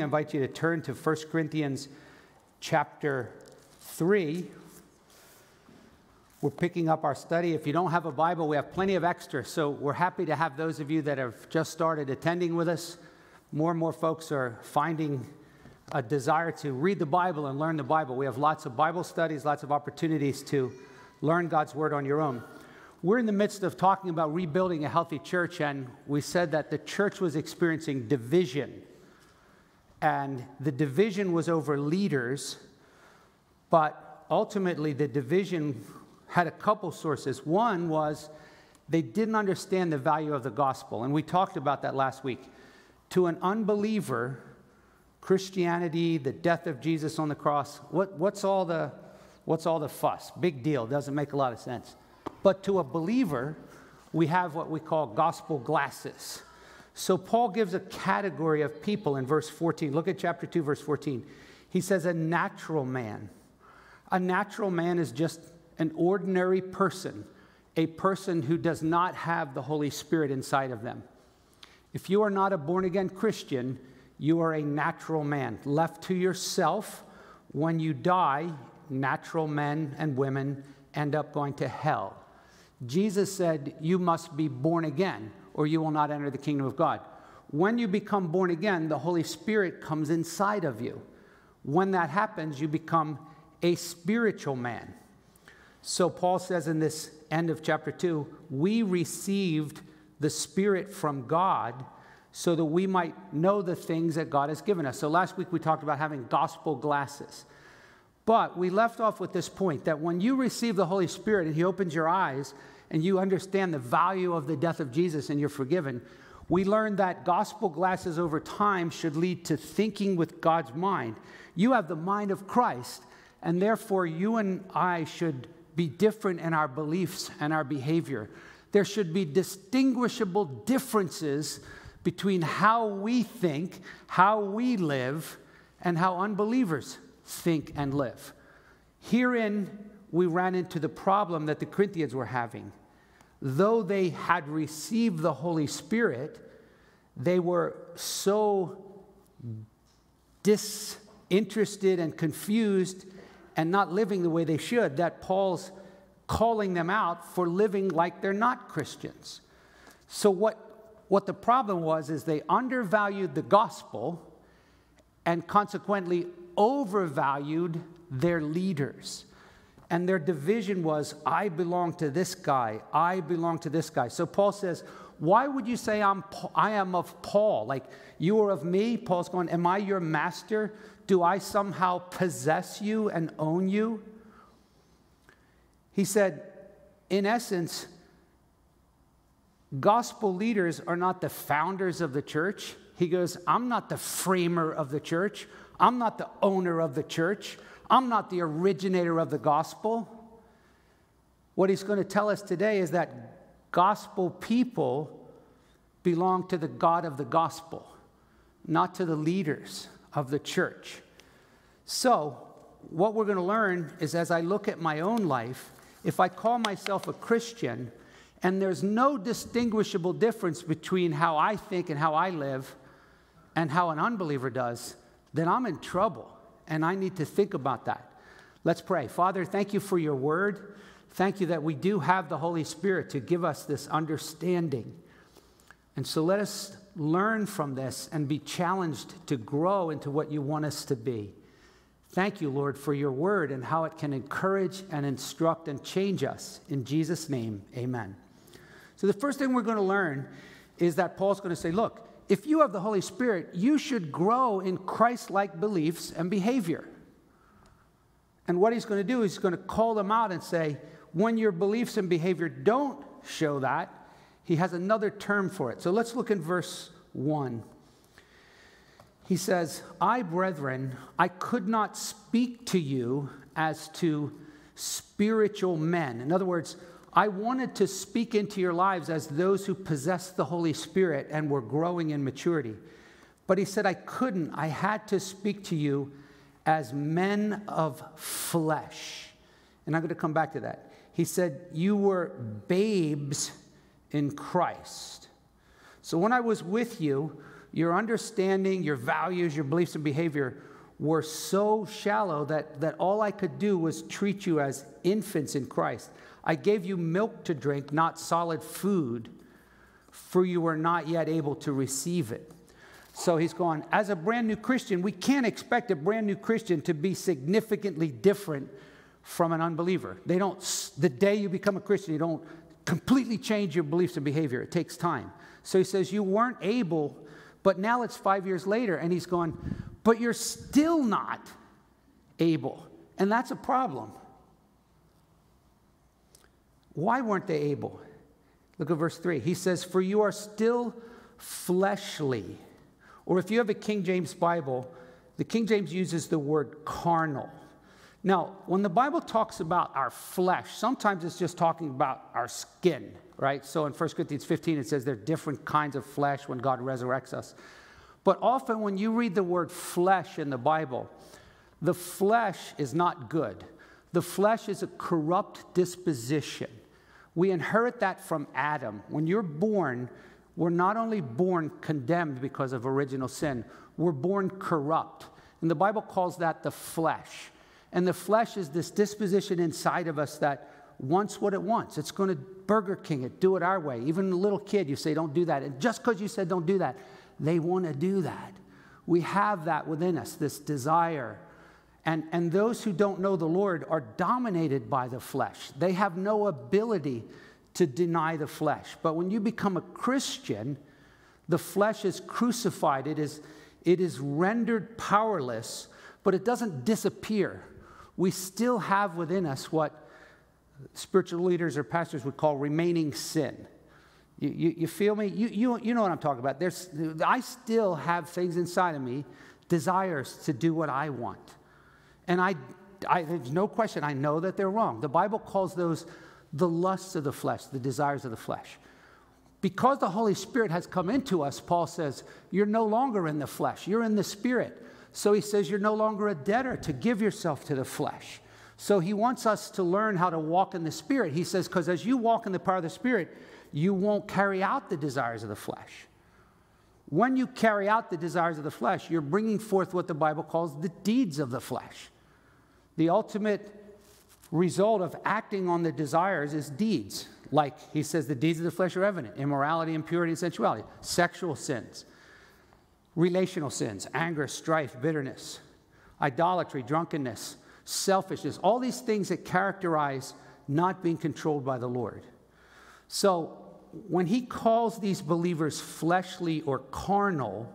I invite you to turn to 1 Corinthians chapter 3. We're picking up our study. If you don't have a Bible, we have plenty of extra. So we're happy to have those of you that have just started attending with us. More and more folks are finding a desire to read the Bible and learn the Bible. We have lots of Bible studies, lots of opportunities to learn God's Word on your own. We're in the midst of talking about rebuilding a healthy church, and we said that the church was experiencing division and the division was over leaders, but ultimately the division had a couple sources. One was they didn't understand the value of the gospel, and we talked about that last week. To an unbeliever, Christianity, the death of Jesus on the cross, what, what's, all the, what's all the fuss? Big deal, doesn't make a lot of sense. But to a believer, we have what we call gospel glasses. So Paul gives a category of people in verse 14. Look at chapter 2, verse 14. He says, A natural man. A natural man is just an ordinary person, a person who does not have the Holy Spirit inside of them. If you are not a born again Christian, you are a natural man. Left to yourself, when you die, natural men and women end up going to hell. Jesus said, You must be born again or you will not enter the kingdom of God. When you become born again, the Holy Spirit comes inside of you. When that happens, you become a spiritual man. So Paul says in this end of chapter 2, we received the Spirit from God so that we might know the things that God has given us. So last week we talked about having gospel glasses. But we left off with this point that when you receive the Holy Spirit and He opens your eyes, and you understand the value of the death of Jesus and you're forgiven, we learn that gospel glasses over time should lead to thinking with God's mind. You have the mind of Christ, and therefore you and I should be different in our beliefs and our behavior. There should be distinguishable differences between how we think, how we live, and how unbelievers think and live. Herein, we ran into the problem that the Corinthians were having though they had received the Holy Spirit, they were so disinterested and confused and not living the way they should that Paul's calling them out for living like they're not Christians. So, what, what the problem was is they undervalued the gospel and consequently overvalued their leaders and their division was I belong to this guy, I belong to this guy. So Paul says, Why would you say I'm, I am of Paul? Like, you are of me? Paul's going, Am I your master? Do I somehow possess you and own you? He said, In essence, gospel leaders are not the founders of the church. He goes, I'm not the framer of the church. I'm not the owner of the church. I'm not the originator of the gospel. What he's going to tell us today is that gospel people belong to the God of the gospel, not to the leaders of the church. So, what we're going to learn is as I look at my own life, if I call myself a Christian and there's no distinguishable difference between how I think and how I live and how an unbeliever does, then I'm in trouble and I need to think about that. Let's pray. Father, thank you for your word. Thank you that we do have the Holy Spirit to give us this understanding. And so let us learn from this and be challenged to grow into what you want us to be. Thank you, Lord, for your word and how it can encourage and instruct and change us. In Jesus' name, amen. So, the first thing we're going to learn is that Paul's going to say, look, if you have the Holy Spirit, you should grow in Christ like beliefs and behavior. And what he's going to do is he's going to call them out and say, when your beliefs and behavior don't show that, he has another term for it. So let's look in verse 1. He says, I, brethren, I could not speak to you as to spiritual men. In other words, I wanted to speak into your lives as those who possessed the Holy Spirit and were growing in maturity. But he said, I couldn't. I had to speak to you as men of flesh. And I'm going to come back to that. He said, You were babes in Christ. So when I was with you, your understanding, your values, your beliefs, and behavior were so shallow that, that all I could do was treat you as infants in Christ. I gave you milk to drink, not solid food, for you were not yet able to receive it. So he's going, as a brand new Christian, we can't expect a brand new Christian to be significantly different from an unbeliever. They don't, the day you become a Christian, you don't completely change your beliefs and behavior. It takes time. So he says, You weren't able, but now it's five years later, and he's going, But you're still not able. And that's a problem. Why weren't they able? Look at verse 3. He says, For you are still fleshly. Or if you have a King James Bible, the King James uses the word carnal. Now, when the Bible talks about our flesh, sometimes it's just talking about our skin, right? So in 1 Corinthians 15, it says there are different kinds of flesh when God resurrects us. But often when you read the word flesh in the Bible, the flesh is not good. The flesh is a corrupt disposition. We inherit that from Adam. When you're born, we're not only born condemned because of original sin, we're born corrupt. And the Bible calls that the flesh. And the flesh is this disposition inside of us that wants what it wants. It's going to Burger King it, do it our way. Even a little kid, you say, don't do that. And just because you said don't do that, they want to do that. We have that within us, this desire. And, and those who don't know the Lord are dominated by the flesh. They have no ability to deny the flesh. But when you become a Christian, the flesh is crucified, it is, it is rendered powerless, but it doesn't disappear we still have within us what spiritual leaders or pastors would call remaining sin. You, you, you, feel me? You, you, you know what I'm talking about. There's, I still have things inside of me, desires to do what I want. And I, I, there's no question, I know that they're wrong. The Bible calls those the lusts of the flesh, the desires of the flesh. Because the Holy Spirit has come into us, Paul says, you're no longer in the flesh, you're in the Spirit. So he says, You're no longer a debtor to give yourself to the flesh. So he wants us to learn how to walk in the Spirit. He says, Because as you walk in the power of the Spirit, you won't carry out the desires of the flesh. When you carry out the desires of the flesh, you're bringing forth what the Bible calls the deeds of the flesh. The ultimate result of acting on the desires is deeds. Like he says, the deeds of the flesh are evident immorality, impurity, and sensuality, sexual sins, relational sins, anger, strife, bitterness, idolatry, drunkenness, selfishness, all these things that characterize not being controlled by the Lord. So when he calls these believers fleshly or carnal,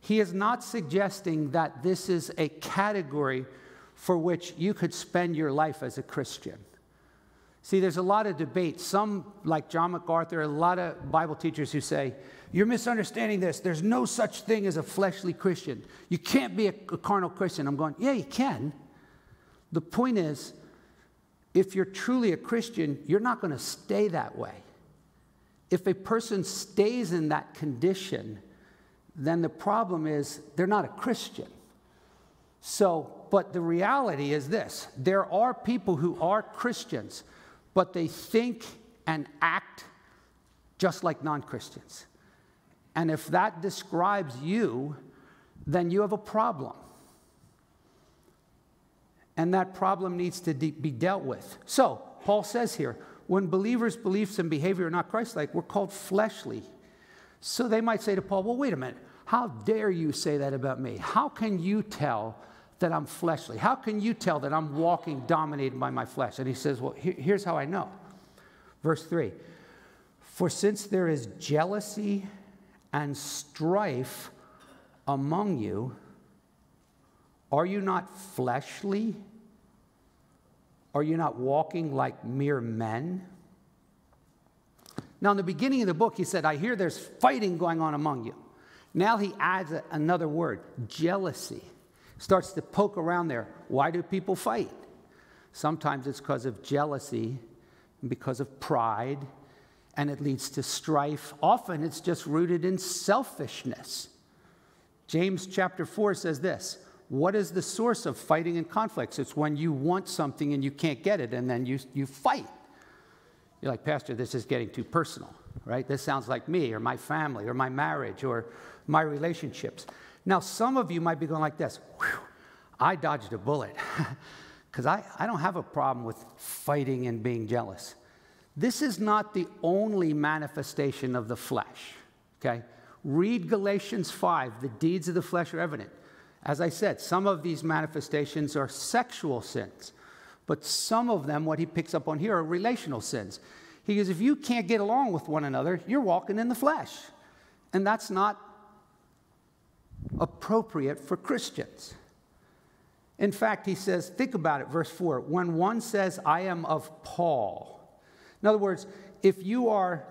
he is not suggesting that this is a category for which you could spend your life as a Christian. See, there's a lot of debate. Some, like John MacArthur, a lot of Bible teachers who say, You're misunderstanding this. There's no such thing as a fleshly Christian. You can't be a, a carnal Christian. I'm going, Yeah, you can. The point is, if you're truly a Christian, you're not going to stay that way. If a person stays in that condition, then the problem is they're not a Christian. So, but the reality is this there are people who are Christians but they think and act just like non Christians. And if that describes you, then you have a problem. And that problem needs to de- be dealt with. So, Paul says here when believers' beliefs and behavior are not Christ like, we're called fleshly. So they might say to Paul, well, wait a minute. How dare you say that about me? How can you tell that I'm fleshly? How can you tell that I'm walking dominated by my flesh? And he says, Well, here's how I know. Verse 3 For since there is jealousy and strife among you, are you not fleshly? Are you not walking like mere men? Now, in the beginning of the book, he said, I hear there's fighting going on among you. Now he adds another word jealousy starts to poke around there. Why do people fight? Sometimes it's because of jealousy and because of pride, and it leads to strife. Often it's just rooted in selfishness. James chapter 4 says this What is the source of fighting and conflicts? It's when you want something and you can't get it, and then you, you fight. You're like, Pastor, this is getting too personal, right? This sounds like me or my family or my marriage or my relationships. Now, some of you might be going like this I dodged a bullet because I, I don't have a problem with fighting and being jealous. This is not the only manifestation of the flesh, okay? Read Galatians 5. The deeds of the flesh are evident. As I said, some of these manifestations are sexual sins, but some of them, what he picks up on here, are relational sins. He goes, if you can't get along with one another, you're walking in the flesh. And that's not appropriate for Christians. In fact, he says, think about it, verse 4. When one says, I am of Paul, in other words, if you are,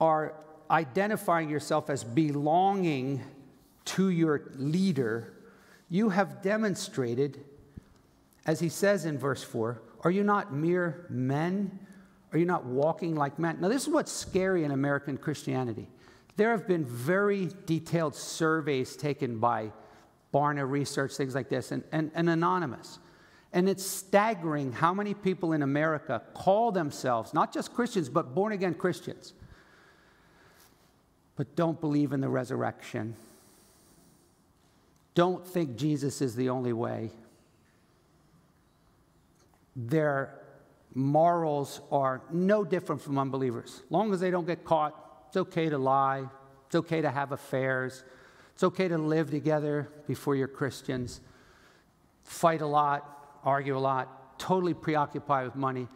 are identifying yourself as belonging to your leader, you have demonstrated, as he says in verse 4, are you not mere men? Are you not walking like men? Now, this is what's scary in American Christianity. There have been very detailed surveys taken by Barna Research, things like this, and, and, and anonymous. And it's staggering how many people in America call themselves not just Christians, but born again Christians, but don't believe in the resurrection, don't think Jesus is the only way. Their morals are no different from unbelievers. Long as they don't get caught, it's okay to lie, it's okay to have affairs, it's okay to live together before you're Christians, fight a lot, argue a lot, totally preoccupied with money.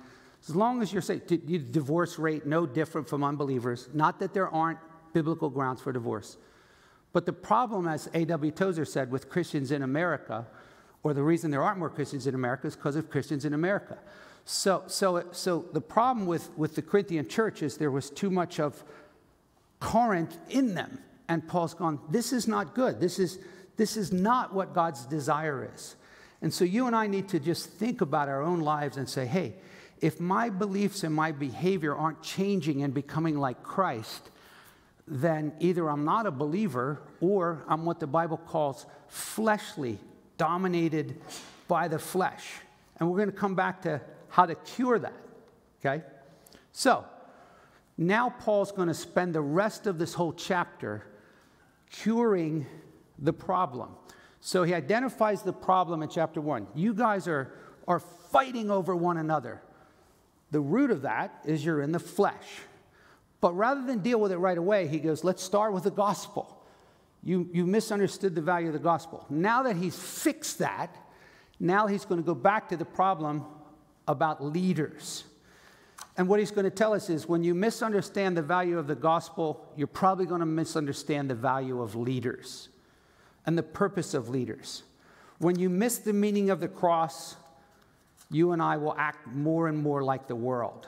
As long as you're safe, the divorce rate no different from unbelievers, not that there aren't biblical grounds for divorce. But the problem, as A.W. Tozer said, with Christians in America, or the reason there aren't more Christians in America is because of Christians in America. So, so, so the problem with, with the Corinthian church is there was too much of Corinth in them. And Paul's gone, this is not good. This is, this is not what God's desire is. And so you and I need to just think about our own lives and say, hey, if my beliefs and my behavior aren't changing and becoming like Christ, then either I'm not a believer or I'm what the Bible calls fleshly, dominated by the flesh. And we're going to come back to how to cure that. Okay? So, now Paul's going to spend the rest of this whole chapter curing the problem. So he identifies the problem in chapter one. You guys are, are fighting over one another. The root of that is you're in the flesh. But rather than deal with it right away, he goes, let's start with the gospel. You, you misunderstood the value of the gospel. Now that he's fixed that, now he's going to go back to the problem about leaders. And what he's going to tell us is when you misunderstand the value of the gospel, you're probably going to misunderstand the value of leaders and the purpose of leaders. When you miss the meaning of the cross, you and I will act more and more like the world.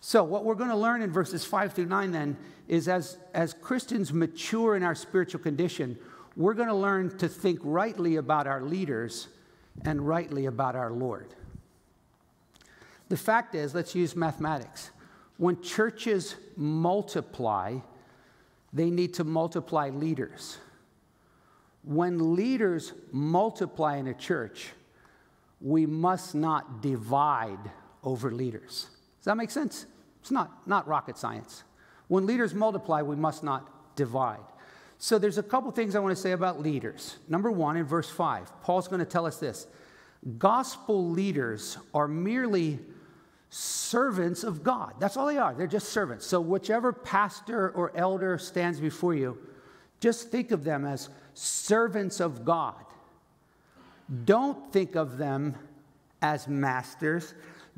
So, what we're going to learn in verses 5 through 9 then is as, as Christians mature in our spiritual condition, we're going to learn to think rightly about our leaders and rightly about our Lord. The fact is, let's use mathematics. When churches multiply, they need to multiply leaders when leaders multiply in a church, we must not divide over leaders. Does that make sense? It's not, not rocket science. When leaders multiply, we must not divide. So there's a couple things I want to say about leaders. Number one, in verse 5, Paul's going to tell us this gospel leaders are merely servants of God. That's all they are. They're just servants. So, whichever pastor or elder stands before you, just think of them as servants of God. Don't think of them as masters.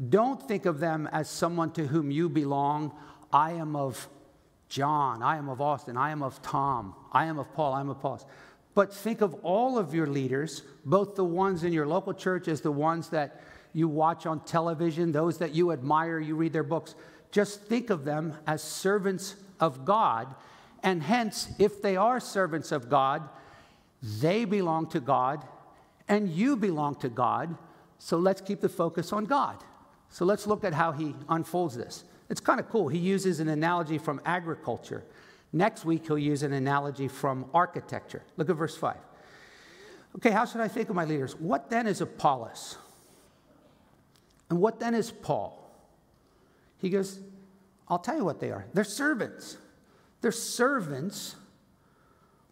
Don't think of them as someone to whom you belong. I am of John. I am of Austin. I am of Tom. I am of Paul. I am of Paul. But think of all of your leaders, both the ones in your local church as the ones that you watch on television, those that you admire, you read their books. Just think of them as servants of God. And hence, if they are servants of God, they belong to God, and you belong to God. So let's keep the focus on God. So let's look at how he unfolds this. It's kind of cool. He uses an analogy from agriculture. Next week, he'll use an analogy from architecture. Look at verse 5. Okay, how should I think of my leaders? What then is Apollos? And what then is Paul? He goes, I'll tell you what they are. They're servants. They're servants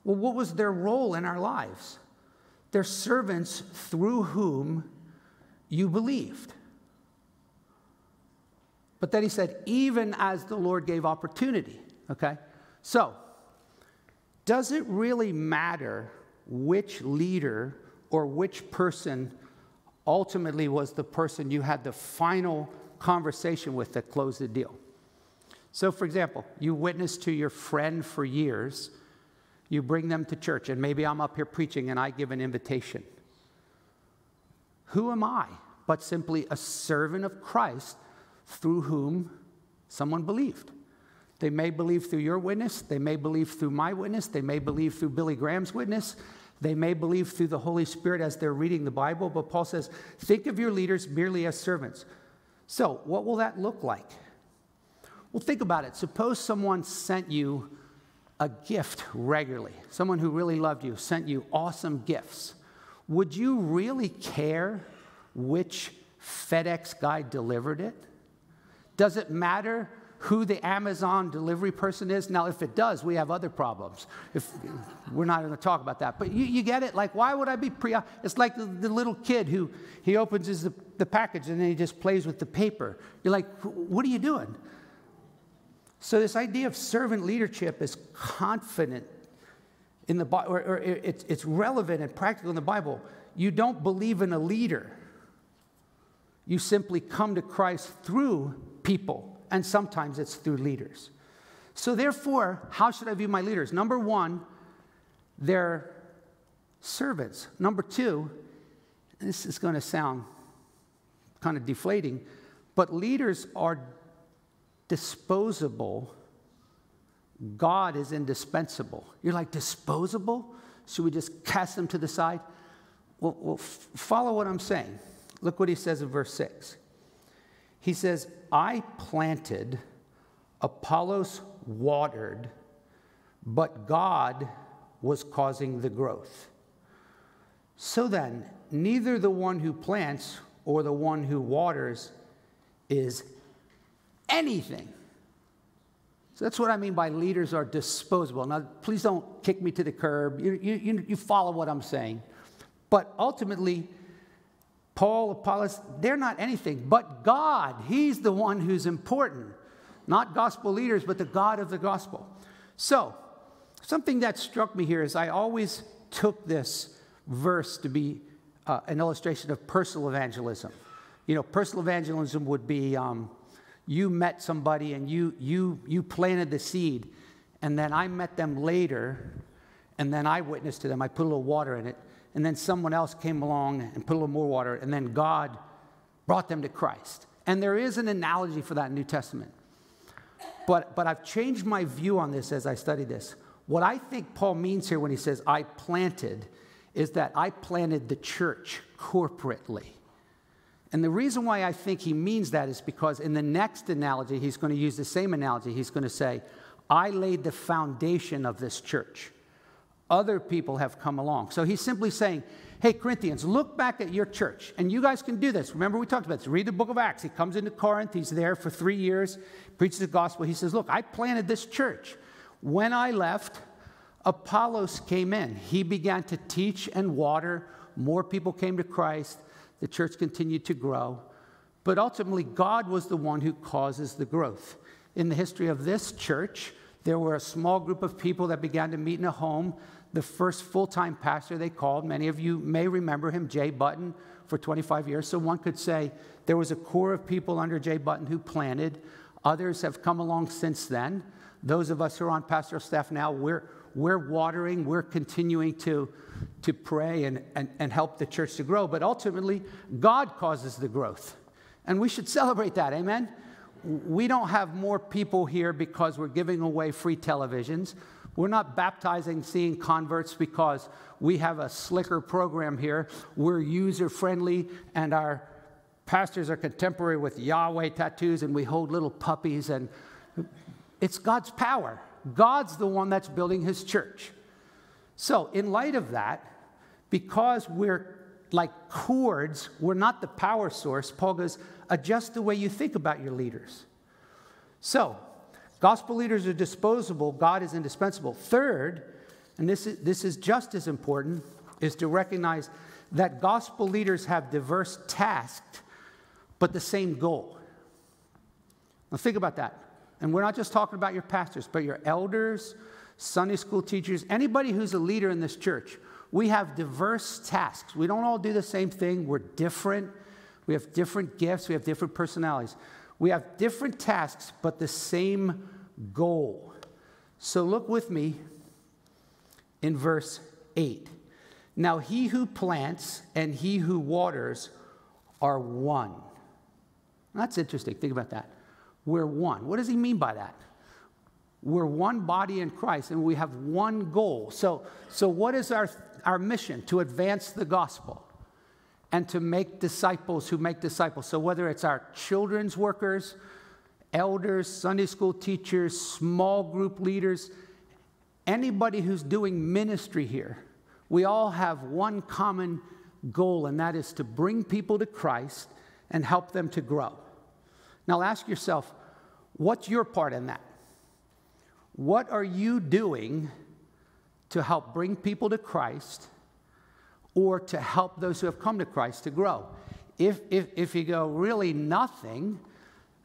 Well, what was their role in our lives? They're servants through whom you believed. But then he said, even as the Lord gave opportunity. Okay? So, does it really matter which leader or which person ultimately was the person you had the final conversation with that closed the deal? So, for example, you witness to your friend for years, you bring them to church, and maybe I'm up here preaching and I give an invitation. Who am I but simply a servant of Christ through whom someone believed? They may believe through your witness, they may believe through my witness, they may believe through Billy Graham's witness, they may believe through the Holy Spirit as they're reading the Bible, but Paul says, think of your leaders merely as servants. So, what will that look like? Well, think about it. Suppose someone sent you a gift regularly, someone who really loved you sent you awesome gifts. Would you really care which FedEx guy delivered it? Does it matter who the Amazon delivery person is? Now, if it does, we have other problems. If we're not going to talk about that, but you, you, get it. Like, why would I be pre? It's like the, the little kid who he opens his, the, the package and then he just plays with the paper. You're like, what are you doing? So this idea of servant leadership is confident in the Bible, or, or it's, it's relevant and practical in the Bible. You don't believe in a leader. You simply come to Christ through people, and sometimes it's through leaders. So, therefore, how should I view my leaders? Number one, they're servants. Number two, this is going to sound kind of deflating, but leaders are disposable. God is indispensable. You're like, disposable? Should we just cast them to the side? Well, well follow what I'm saying. Look what he says in verse 6. He says, I planted, Apollos watered, but God was causing the growth. So then, neither the one who plants or the one who waters is anything. So that's what I mean by leaders are disposable. Now, please don't kick me to the curb. You, you, you follow what I'm saying. But ultimately, Paul, Apollos, they're not anything but God. He's the one who's important. Not gospel leaders, but the God of the gospel. So, something that struck me here is I always took this verse to be uh, an illustration of personal evangelism. You know, personal evangelism would be um, you met somebody and you, you, you planted the seed, and then I met them later, and then I witnessed to them. I put a little water in it, and then someone else came along and put a little more water, and then God brought them to Christ. And there is an analogy for that in New Testament. But, but I've changed my view on this as I study this. What I think Paul means here when he says, I planted, is that I planted the church corporately. And the reason why I think he means that is because in the next analogy, he's going to use the same analogy. He's going to say, I laid the foundation of this church. Other people have come along. So he's simply saying, Hey, Corinthians, look back at your church, and you guys can do this. Remember, we talked about this. Read the book of Acts. He comes into Corinth, he's there for three years, preaches the gospel. He says, Look, I planted this church. When I left, Apollos came in. He began to teach and water. More people came to Christ. The church continued to grow. But ultimately, God was the one who causes the growth. In the history of this church, there were a small group of people that began to meet in a home. The first full time pastor they called, many of you may remember him, Jay Button, for 25 years. So one could say there was a core of people under Jay Button who planted. Others have come along since then. Those of us who are on pastoral staff now, we're, we're watering, we're continuing to, to pray and, and, and help the church to grow. But ultimately, God causes the growth. And we should celebrate that, amen? We don't have more people here because we're giving away free televisions. We're not baptizing seeing converts because we have a slicker program here. We're user friendly and our pastors are contemporary with Yahweh tattoos and we hold little puppies and it's God's power. God's the one that's building his church. So, in light of that, because we're like cords, we're not the power source, Paul goes, adjust the way you think about your leaders. So, gospel leaders are disposable, God is indispensable. Third, and this is, this is just as important, is to recognize that gospel leaders have diverse tasks, but the same goal. Now, think about that. And we're not just talking about your pastors, but your elders, Sunday school teachers, anybody who's a leader in this church. We have diverse tasks. We don't all do the same thing. We're different. We have different gifts. We have different personalities. We have different tasks, but the same goal. So look with me in verse 8. Now, he who plants and he who waters are one. That's interesting. Think about that. We're one. What does he mean by that? We're one body in Christ and we have one goal. So, so what is our, our mission? To advance the gospel and to make disciples who make disciples. So, whether it's our children's workers, elders, Sunday school teachers, small group leaders, anybody who's doing ministry here, we all have one common goal, and that is to bring people to Christ and help them to grow. Now, ask yourself, what's your part in that? What are you doing to help bring people to Christ or to help those who have come to Christ to grow? If, if, if you go, really nothing,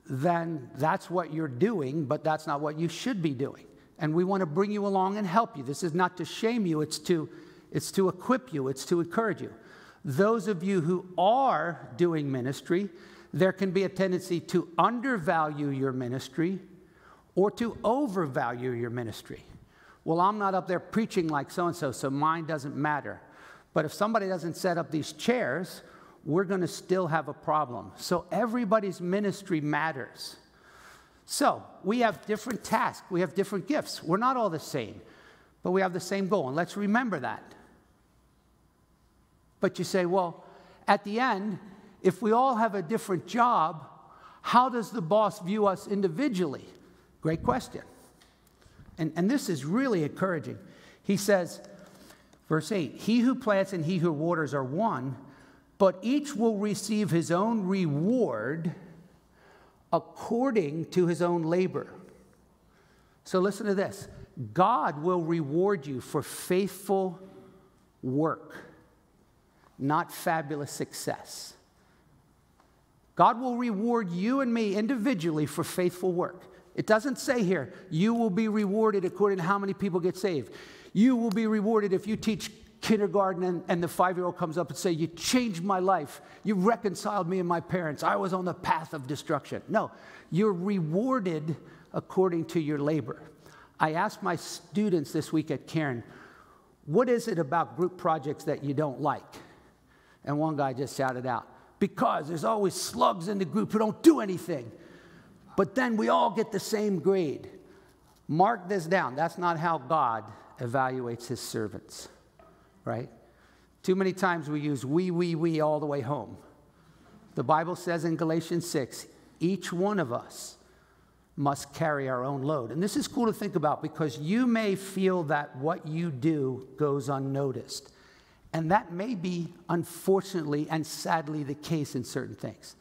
then that's what you're doing, but that's not what you should be doing. And we want to bring you along and help you. This is not to shame you, it's to, it's to equip you, it's to encourage you. Those of you who are doing ministry, there can be a tendency to undervalue your ministry or to overvalue your ministry. Well, I'm not up there preaching like so and so, so mine doesn't matter. But if somebody doesn't set up these chairs, we're going to still have a problem. So everybody's ministry matters. So we have different tasks, we have different gifts. We're not all the same, but we have the same goal. And let's remember that. But you say, well, at the end, if we all have a different job, how does the boss view us individually? Great question. And, and this is really encouraging. He says, verse 8, He who plants and he who waters are one, but each will receive his own reward according to his own labor. So listen to this God will reward you for faithful work, not fabulous success. God will reward you and me individually for faithful work. It doesn't say here, you will be rewarded according to how many people get saved. You will be rewarded if you teach kindergarten and, and the five year old comes up and say you changed my life. You reconciled me and my parents. I was on the path of destruction. No you're rewarded according to your labor. I asked my students this week at Cairn what is it about group projects that you don't like? And one guy just shouted out because there's always slugs in the group who don't do anything. But then we all get the same grade. Mark this down. That's not how god evaluates his servants right? Too many times we use we, we, we all the way home. The Bible says in Galatians 6 each one of us must carry our own load. And this is cool to think about because you may feel that what you do goes unnoticed. And that may be, unfortunately and sadly, the case in certain things.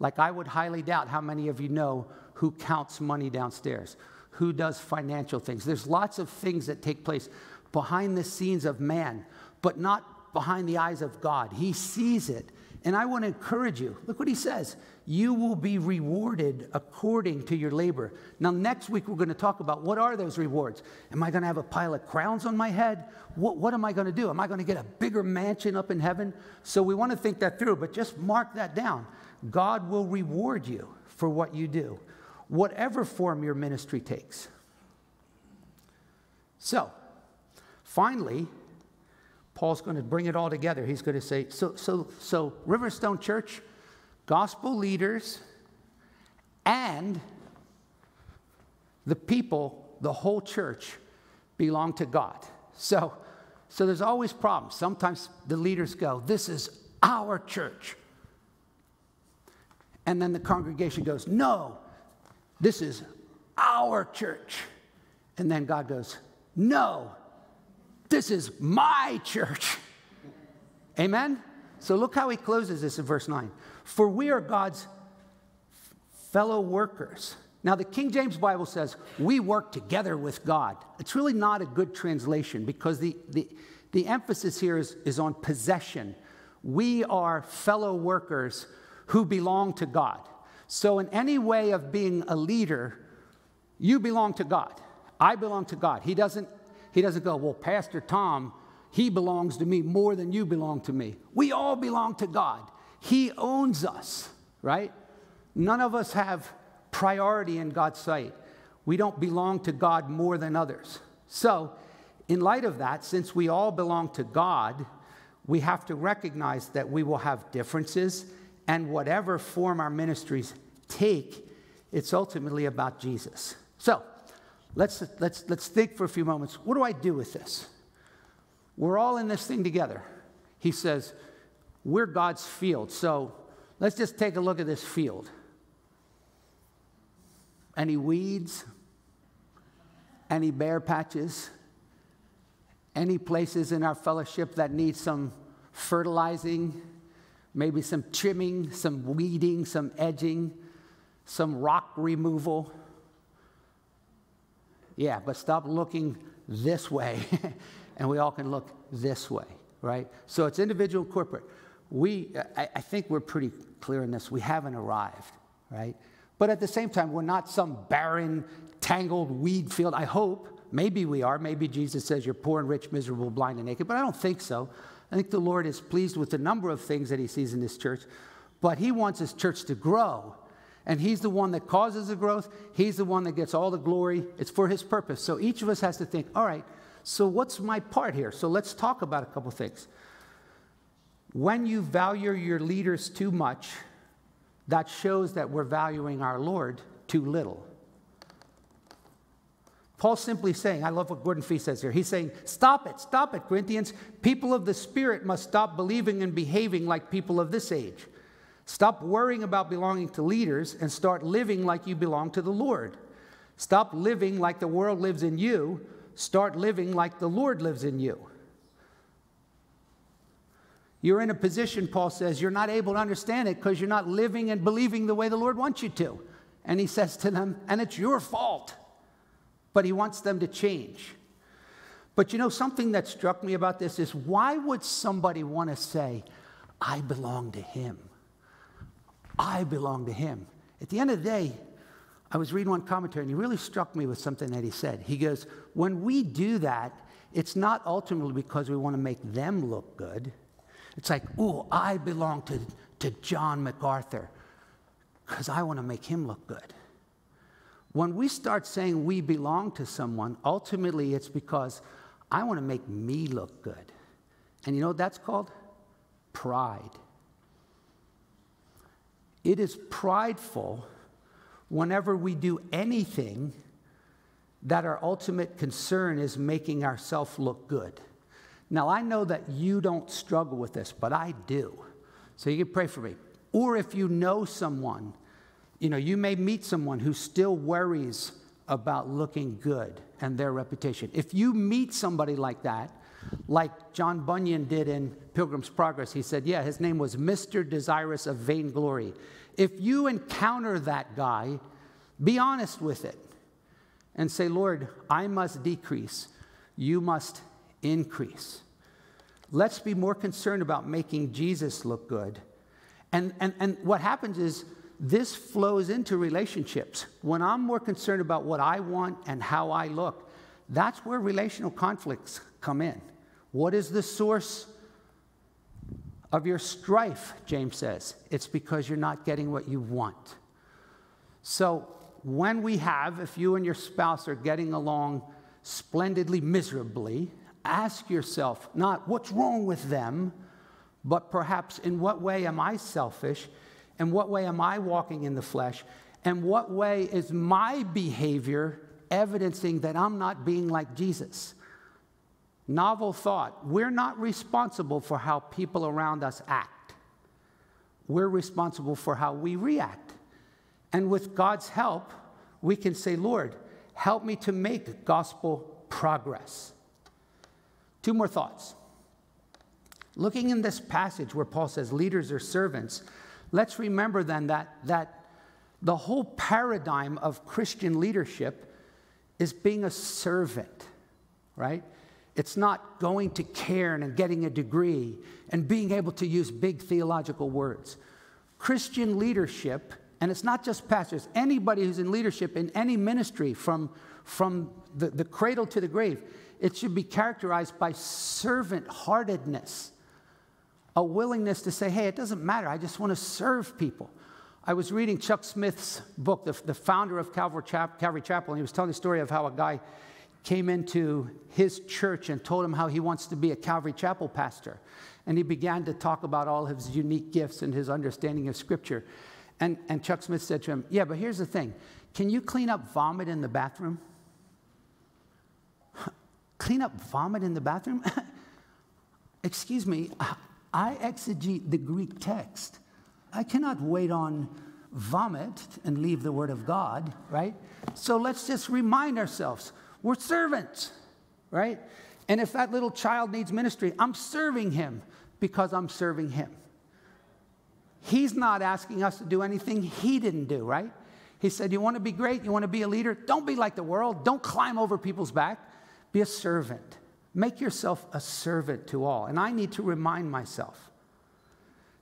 Like, I would highly doubt how many of you know who counts money downstairs, who does financial things. There's lots of things that take place behind the scenes of man but not behind the eyes of God. He sees it. And I want to encourage you. Look what he says. You will be rewarded according to your labor. Now, next week, we're going to talk about what are those rewards? Am I going to have a pile of crowns on my head? What, what am I going to do? Am I going to get a bigger mansion up in heaven? So, we want to think that through, but just mark that down. God will reward you for what you do, whatever form your ministry takes. So, finally, Paul's going to bring it all together. He's going to say, so, so, so Riverstone Church, gospel leaders, and the people, the whole church, belong to God. So, so there's always problems. Sometimes the leaders go, This is our church. And then the congregation goes, No, this is our church. And then God goes, No, this is my church. Amen? So look how he closes this in verse 9. For we are God's fellow workers. Now, the King James Bible says, we work together with God. It's really not a good translation because the, the, the emphasis here is, is on possession. We are fellow workers who belong to God. So, in any way of being a leader, you belong to God. I belong to God. He doesn't, he doesn't go, well, Pastor Tom, he belongs to me more than you belong to me. We all belong to God. He owns us, right? None of us have priority in God's sight. We don't belong to God more than others. So, in light of that, since we all belong to God, we have to recognize that we will have differences, and whatever form our ministries take, it's ultimately about Jesus. So, let's, let's, let's think for a few moments what do I do with this? We're all in this thing together. He says, We're God's field. So, let's just take a look at this field. Any weeds? Any bare patches? Any places in our fellowship that need some fertilizing? Maybe some trimming, some weeding, some edging, some rock removal? Yeah, but stop looking this way, and we all can look this way, right? So it's individual, corporate. We, I, I think we're pretty clear in this. We haven't arrived, right? But at the same time, we're not some barren, tangled weed field. I hope. Maybe we are. Maybe Jesus says you're poor and rich, miserable, blind and naked, but I don't think so. I think the Lord is pleased with the number of things that He sees in this church, but He wants His church to grow. And He's the one that causes the growth, He's the one that gets all the glory. It's for His purpose. So each of us has to think, all right, so what's my part here? So let's talk about a couple things. When you value your leaders too much, that shows that we're valuing our Lord too little. Paul's simply saying, I love what Gordon Fee says here. He's saying, Stop it, stop it, Corinthians. People of the Spirit must stop believing and behaving like people of this age. Stop worrying about belonging to leaders and start living like you belong to the Lord. Stop living like the world lives in you. Start living like the Lord lives in you. You're in a position, Paul says, you're not able to understand it because you're not living and believing the way the Lord wants you to. And he says to them, and it's your fault. But he wants them to change. But you know, something that struck me about this is why would somebody want to say, I belong to him? I belong to him. At the end of the day, I was reading one commentary and he really struck me with something that he said. He goes, When we do that, it's not ultimately because we want to make them look good. It's like, oh, I belong to, to John MacArthur because I want to make him look good. When we start saying we belong to someone, ultimately it's because I want to make me look good. And you know what that's called? Pride. It is prideful whenever we do anything that our ultimate concern is making ourselves look good. Now, I know that you don't struggle with this, but I do. So you can pray for me. Or if you know someone, you know, you may meet someone who still worries about looking good and their reputation. If you meet somebody like that, like John Bunyan did in Pilgrim's Progress, he said, yeah, his name was Mr. Desirous of Vainglory. If you encounter that guy, be honest with it and say, Lord, I must decrease, you must increase. Let's be more concerned about making Jesus look good. And, and, and what happens is this flows into relationships. When I'm more concerned about what I want and how I look, that's where relational conflicts come in. What is the source of your strife, James says? It's because you're not getting what you want. So, when we have, if you and your spouse are getting along splendidly miserably, ask yourself not what's wrong with them, but perhaps in what way am I selfish? In what way am I walking in the flesh? And what way is my behavior evidencing that I'm not being like Jesus? Novel thought. We're not responsible for how people around us act. We're responsible for how we react. And with God's help, we can say, Lord, help me to make gospel progress. Two more thoughts. Looking in this passage where Paul says leaders are servants, let's remember then that, that The whole paradigm of Christian leadership is being a servant, right? It's not going to Cairn and getting a degree and being able to use big theological words. Christian leadership, and it's not just pastors, anybody who's in leadership in any ministry from, from the, the cradle to the grave, it should be characterized by servant heartedness, a willingness to say, hey, it doesn't matter, I just want to serve people. I was reading Chuck Smith's book, the, the founder of Calvary, Chap- Calvary Chapel, and he was telling the story of how a guy came into his church and told him how he wants to be a Calvary Chapel pastor. And he began to talk about all his unique gifts and his understanding of Scripture. And, and Chuck Smith said to him, Yeah, but here's the thing can you clean up vomit in the bathroom? clean up vomit in the bathroom? Excuse me, I exegete the Greek text. I cannot wait on vomit and leave the Word of God, right? So let's just remind ourselves we're servants, right? And if that little child needs ministry, I'm serving him because I'm serving him. He's not asking us to do anything he didn't do, right? He said, You want to be great? You want to be a leader? Don't be like the world. Don't climb over people's back. Be a servant. Make yourself a servant to all. And I need to remind myself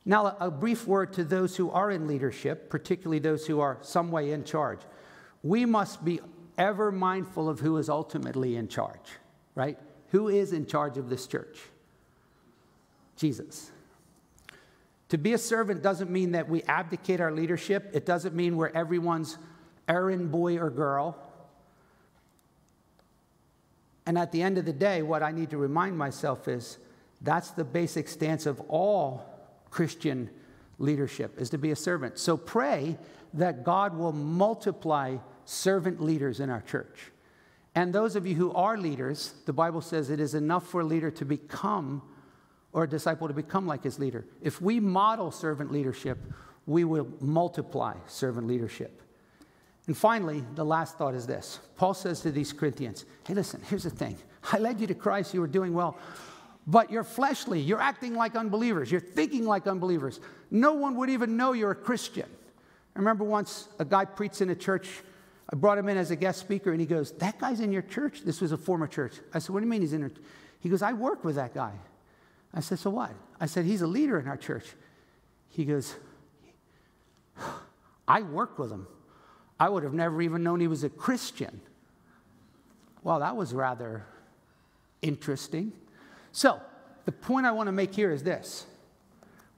now, a brief word to those who are in leadership, particularly those who are some way in charge. We must be ever mindful of who is ultimately in charge, right? Who is in charge of this church? Jesus. To be a servant doesn't mean that we abdicate our leadership. It doesn't mean we're everyone's errand boy or girl. And at the end of the day, what I need to remind myself is that's the basic stance of all Christian leadership, is to be a servant. So pray that God will multiply servant leaders in our church. And those of you who are leaders, the Bible says it is enough for a leader to become, or a disciple to become like his leader. If we model servant leadership, we will multiply servant leadership. And finally, the last thought is this Paul says to these Corinthians, Hey, listen, here's the thing. I led you to Christ, you were doing well, but you're fleshly. You're acting like unbelievers. You're thinking like unbelievers. No one would even know you're a Christian. I remember once a guy preached in a church. I brought him in as a guest speaker, and he goes, That guy's in your church? This was a former church. I said, What do you mean he's in it? He goes, I work with that guy. I said, So what? I said, He's a leader in our church. He goes, I work with him. I would have never even known he was a Christian. Well, that was rather interesting. So, the point I want to make here is this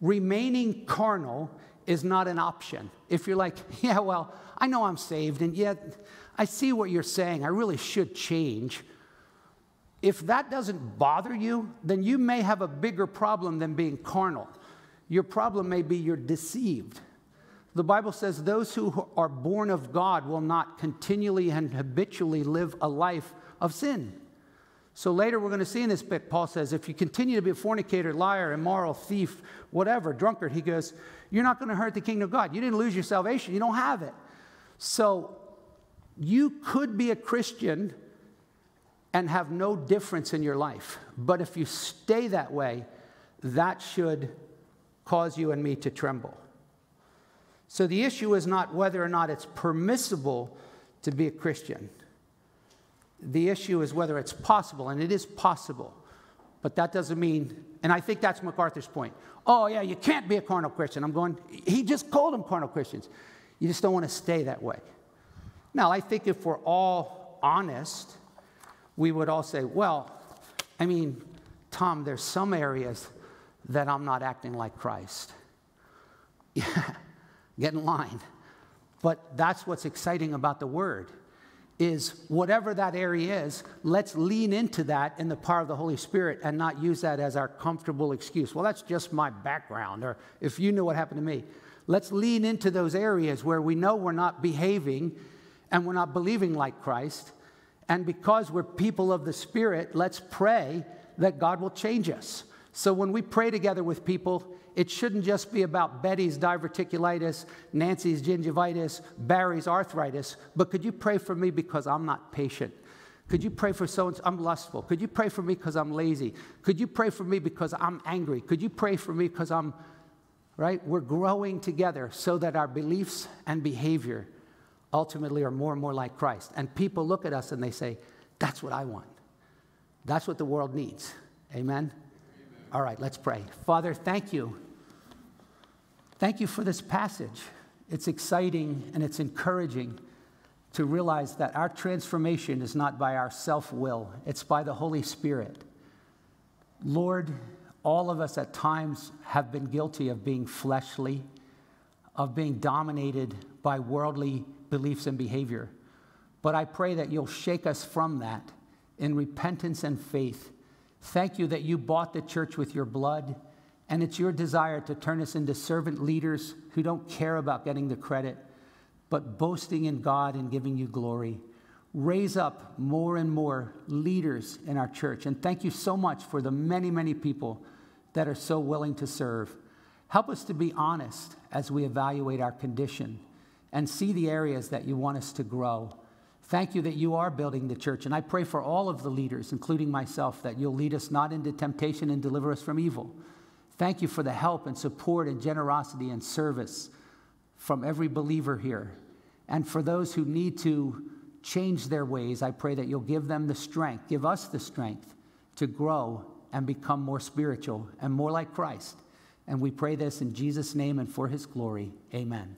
remaining carnal is not an option. If you're like, yeah, well, I know I'm saved, and yet I see what you're saying, I really should change. If that doesn't bother you, then you may have a bigger problem than being carnal. Your problem may be you're deceived. The Bible says those who are born of God will not continually and habitually live a life of sin. So later we're going to see in this bit, Paul says, if you continue to be a fornicator, liar, immoral, thief, whatever, drunkard, he goes, you're not going to hurt the kingdom of God. You didn't lose your salvation, you don't have it. So you could be a Christian and have no difference in your life. But if you stay that way, that should cause you and me to tremble. So the issue is not whether or not it's permissible to be a Christian. The issue is whether it's possible, and it is possible. But that doesn't mean, and I think that's MacArthur's point. Oh, yeah, you can't be a carnal Christian. I'm going, he just called them carnal Christians. You just don't want to stay that way. Now, I think if we're all honest, we would all say, well, I mean, Tom, there's some areas that I'm not acting like Christ. Yeah, get in line. But that's what's exciting about the word is whatever that area is, let's lean into that in the power of the Holy Spirit and not use that as our comfortable excuse. Well, that's just my background, or if you know what happened to me. Let's lean into those areas where we know we're not behaving and we're not believing like Christ. And because we're people of the Spirit, let's pray that God will change us. So when we pray together with people, it shouldn't just be about Betty's diverticulitis, Nancy's gingivitis, Barry's arthritis, but could you pray for me because I'm not patient? Could you pray for so I'm lustful? Could you pray for me because I'm lazy? Could you pray for me because I'm angry? Could you pray for me because I'm right? We're growing together so that our beliefs and behavior ultimately are more and more like Christ. And people look at us and they say, That's what I want. That's what the world needs. Amen? Amen? All right, let's pray. Father, thank you. Thank you for this passage. It's exciting and it's encouraging to realize that our transformation is not by our self will, it's by the Holy Spirit. Lord, all of us at times have been guilty of being fleshly, of being dominated by worldly beliefs and behavior. But I pray that you'll shake us from that in repentance and faith. Thank you that you bought the church with your blood, and it's your desire to turn us into servant leaders who don't care about getting the credit, but boasting in God and giving you glory. Raise up more and more leaders in our church. And thank you so much for the many, many people that are so willing to serve. Help us to be honest as we evaluate our condition and see the areas that you want us to grow. Thank you that you are building the church. And I pray for all of the leaders, including myself, that you'll lead us not into temptation and deliver us from evil. Thank you for the help and support and generosity and service from every believer here. And for those who need to change their ways, I pray that you'll give them the strength, give us the strength to grow and become more spiritual and more like Christ. And we pray this in Jesus' name and for his glory. Amen.